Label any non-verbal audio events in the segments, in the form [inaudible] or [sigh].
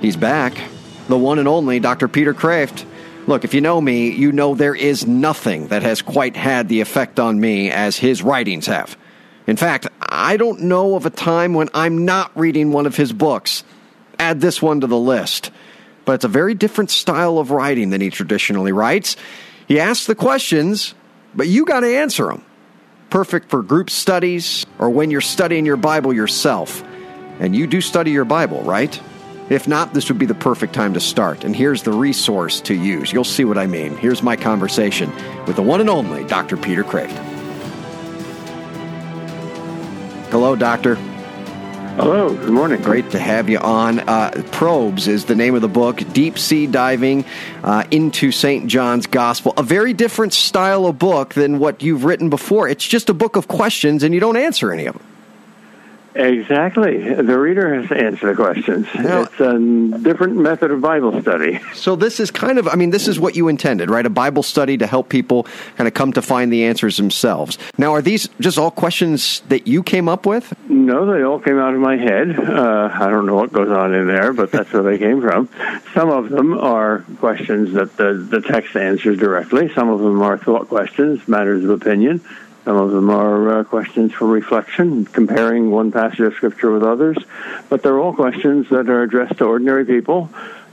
He's back, the one and only Dr. Peter Kreeft. Look, if you know me, you know there is nothing that has quite had the effect on me as his writings have. In fact, I don't know of a time when I'm not reading one of his books. Add this one to the list. But it's a very different style of writing than he traditionally writes. He asks the questions, but you got to answer them. Perfect for group studies or when you're studying your Bible yourself. And you do study your Bible, right? If not, this would be the perfect time to start. And here's the resource to use. You'll see what I mean. Here's my conversation with the one and only Dr. Peter Kreeft. Hello, Doctor. Hello, good morning. Great to have you on. Uh, Probes is the name of the book, Deep Sea Diving uh, into St. John's Gospel. A very different style of book than what you've written before. It's just a book of questions, and you don't answer any of them. Exactly. The reader has to answer the questions. Now- it's a different method of Bible study. So this is kind of, I mean, this is what you intended, right? A Bible study to help people kind of come to find the answers themselves. Now, are these just all questions that you came up with? No, they all came out of my head. Uh, I don't know what goes on in there, but that's where they came from. Some of them are questions that the, the text answers directly. Some of them are thought questions, matters of opinion. Some of them are uh, questions for reflection, comparing one passage of Scripture with others. But they're all questions that are addressed to ordinary people.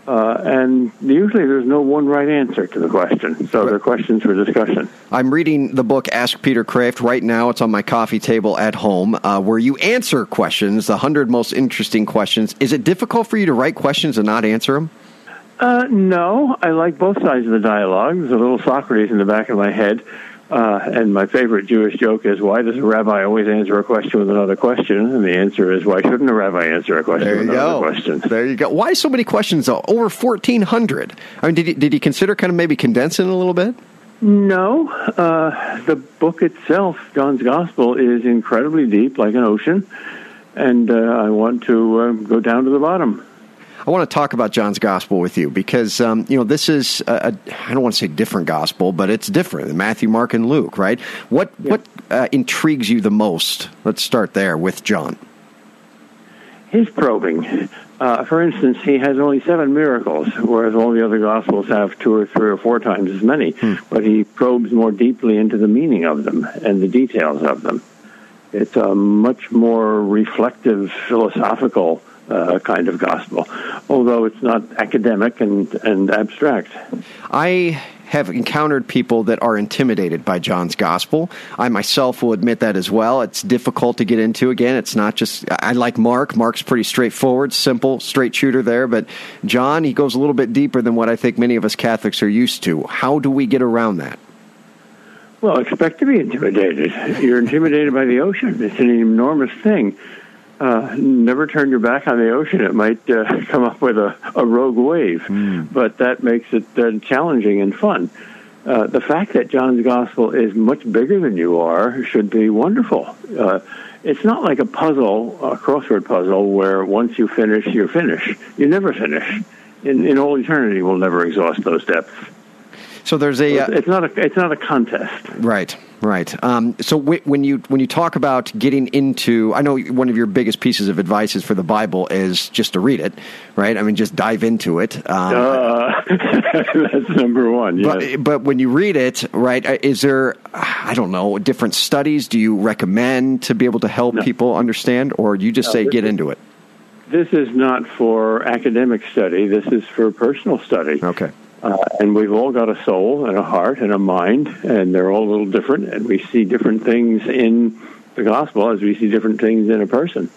Uh, and usually there's no one right answer to the question. So they're questions for discussion. I'm reading the book Ask Peter Kreeft right now. It's on my coffee table at home, uh, where you answer questions, the 100 most interesting questions. Is it difficult for you to write questions and not answer them? Uh, no, I like both sides of the dialogue. There's a little Socrates in the back of my head. Uh, and my favorite Jewish joke is, why does a rabbi always answer a question with another question? And the answer is, why shouldn't a rabbi answer a question There with you another go. question? There you go. Why so many questions, though? Over 1,400. I mean, did you, did you consider kind of maybe condensing a little bit? No, uh, the book itself, John's Gospel, is incredibly deep, like an ocean, and uh, I want to uh, go down to the bottom. I want to talk about John's gospel with you because um, you know this is I don't want to say different gospel, but it's different than Matthew, Mark, and Luke, right? What what uh, intrigues you the most? Let's start there with John. His probing. Uh, for instance, he has only seven miracles, whereas all the other Gospels have two or three or four times as many. But he probes more deeply into the meaning of them and the details of them. It's a much more reflective, philosophical uh, kind of gospel, although it's not academic and, and abstract. I have encountered people that are intimidated by John's gospel. I myself will admit that as well. It's difficult to get into. Again, it's not just, I like Mark. Mark's pretty straightforward, simple, straight shooter there. But John, he goes a little bit deeper than what I think many of us Catholics are used to. How do we get around that? Well, expect to be intimidated. You're intimidated by the ocean. It's an enormous thing. Uh, never turn your back on the ocean. It might uh, [laughs] come up with a, a rogue wave, but that makes it uh, challenging and fun. Uh, the fact that John's gospel is much bigger than you are should be wonderful. Uh, it's not like a puzzle, a crossword puzzle, where once you finish, you're finished. You never finish. In, in all eternity, we'll never exhaust those depths. So there's a. Uh, It's not a. It's not a contest. Right, right. Um, so w- when you when you talk about getting into, I know one of your biggest pieces of advice is for the Bible is just to read it, right? I mean, just dive into it. Um, Uh, [laughs] that's number one. Yes. but, but when you read it, right, uh, is there, I don't know, different studies? Do you recommend to be able to help No. people understand, or do you just say get into it? this is not for academic study. This is for personal study. Okay. Uh, and we've all got a soul and a heart and a mind, and they're all a little different. And we see different things in the gospel as we see different things in a person.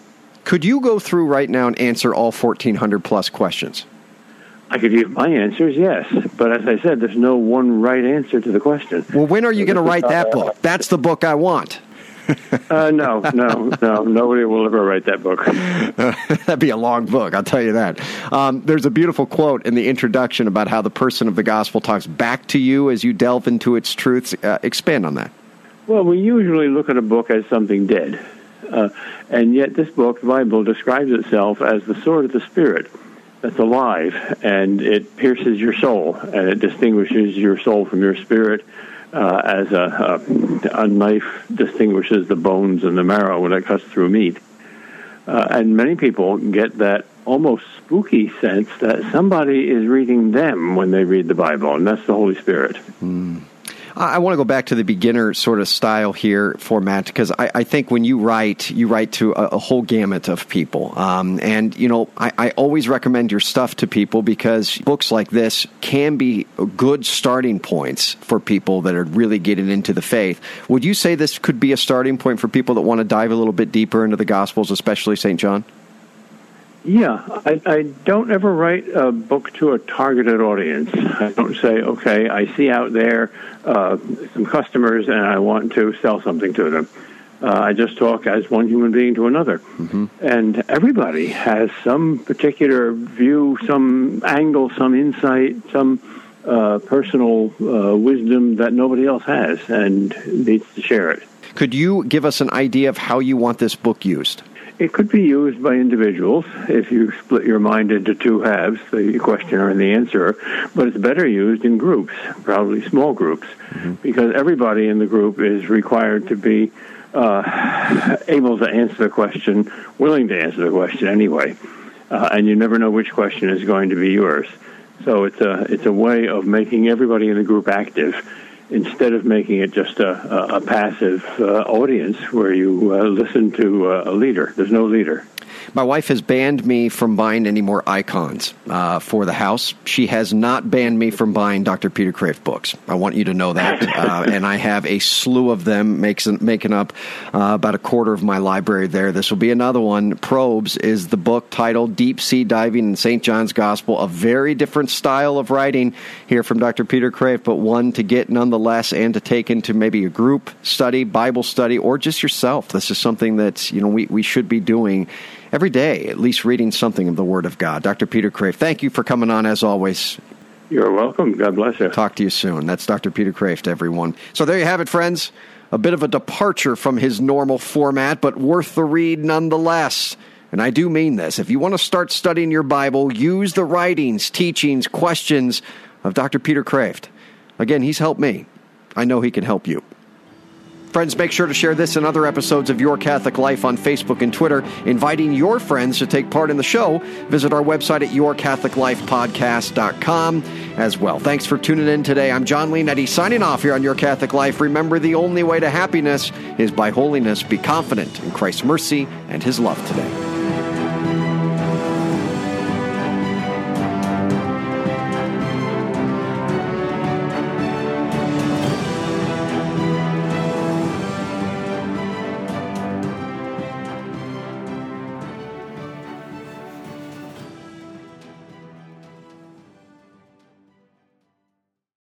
Could you go through right now and answer all 1,400 plus questions? I could give my answers, yes. But as I said, there's no one right answer to the question. Well, when are you going to write that book? That's the book I want. Uh, no, no, no. Nobody will ever write that book. [laughs] That'd be a long book, I'll tell you that. Um, there's a beautiful quote in the introduction about how the person of the gospel talks back to you as you delve into its truths. Uh, expand on that. Well, we usually look at a book as something dead. Uh, and yet, this book, the Bible, describes itself as the sword of the Spirit that's alive, and it pierces your soul, and it distinguishes your soul from your spirit. Uh, as a, a, a, knife distinguishes the bones and the marrow when it cuts through meat. Uh, and many people get that almost spooky sense that somebody is reading them when they read the Bible, and that's the Holy Spirit. Mm. I want to go back to the beginner sort of style here format because I, I, think when you write, you write to a, a whole gamut of people. Um, and, you know, I, I, always recommend your stuff to people because books like this can be good starting points for people that are really getting into the faith. Would you say this could be a starting point for people that want to dive a little bit deeper into the Gospels, especially St. John? Yeah, I, I don't ever write a book to a targeted audience. I don't say, okay, I see out there uh, some customers and I want to sell something to them. Uh, I just talk as one human being to another. Mm-hmm. And everybody has some particular view, some angle, some insight, some uh, personal uh, wisdom that nobody else has and needs to share it. Could you give us an idea of how you want this book used? It could be used by individuals if you split your mind into two halves, the questioner and the answerer, but it's better used in groups, probably small groups, mm-hmm. because everybody in the group is required to be uh, able to answer the question, willing to answer the question anyway, uh, and you never know which question is going to be yours. So it's a it's a way of making everybody in the group active instead of making it just a, a passive uh, audience where you uh, listen to uh, a leader. There's no leader. My wife has banned me from buying any more icons uh, for the house. She has not banned me from buying Dr. Peter Kreeft books. I want you to know that. [laughs] Uh, and I have a slew of them, makes, making up uh, about a quarter of my library there. This will be another one. Probes is the book titled Deep Sea Diving in St. John's Gospel, a very different style of writing here from Dr. Peter Kreeft, but one to get nonetheless and to take into maybe a group study, Bible study, or just yourself. This is something that, you know, we, we should be doing every day, at least reading something of the Word of God. Dr. Peter Kreeft, thank you for coming on as always. You're welcome. God bless you. Talk to you soon. That's Dr. Peter Kreeft, everyone. So there you have it, friends. A bit of a departure from his normal format, but worth the read nonetheless. And I do mean this. If you want to start studying your Bible, use the writings, teachings, questions of Dr. Peter Kreeft. Again, he's helped me. I know he can help you. Friends, make sure to share this and other episodes of Your Catholic Life on Facebook and Twitter, inviting your friends to take part in the show. Visit our website at yourcatholiclifepodcast.com as well. Thanks for tuning in today. I'm John Leonetti signing off here on Your Catholic Life. Remember, the only way to happiness is by holiness. Be confident in Christ's mercy and his love today.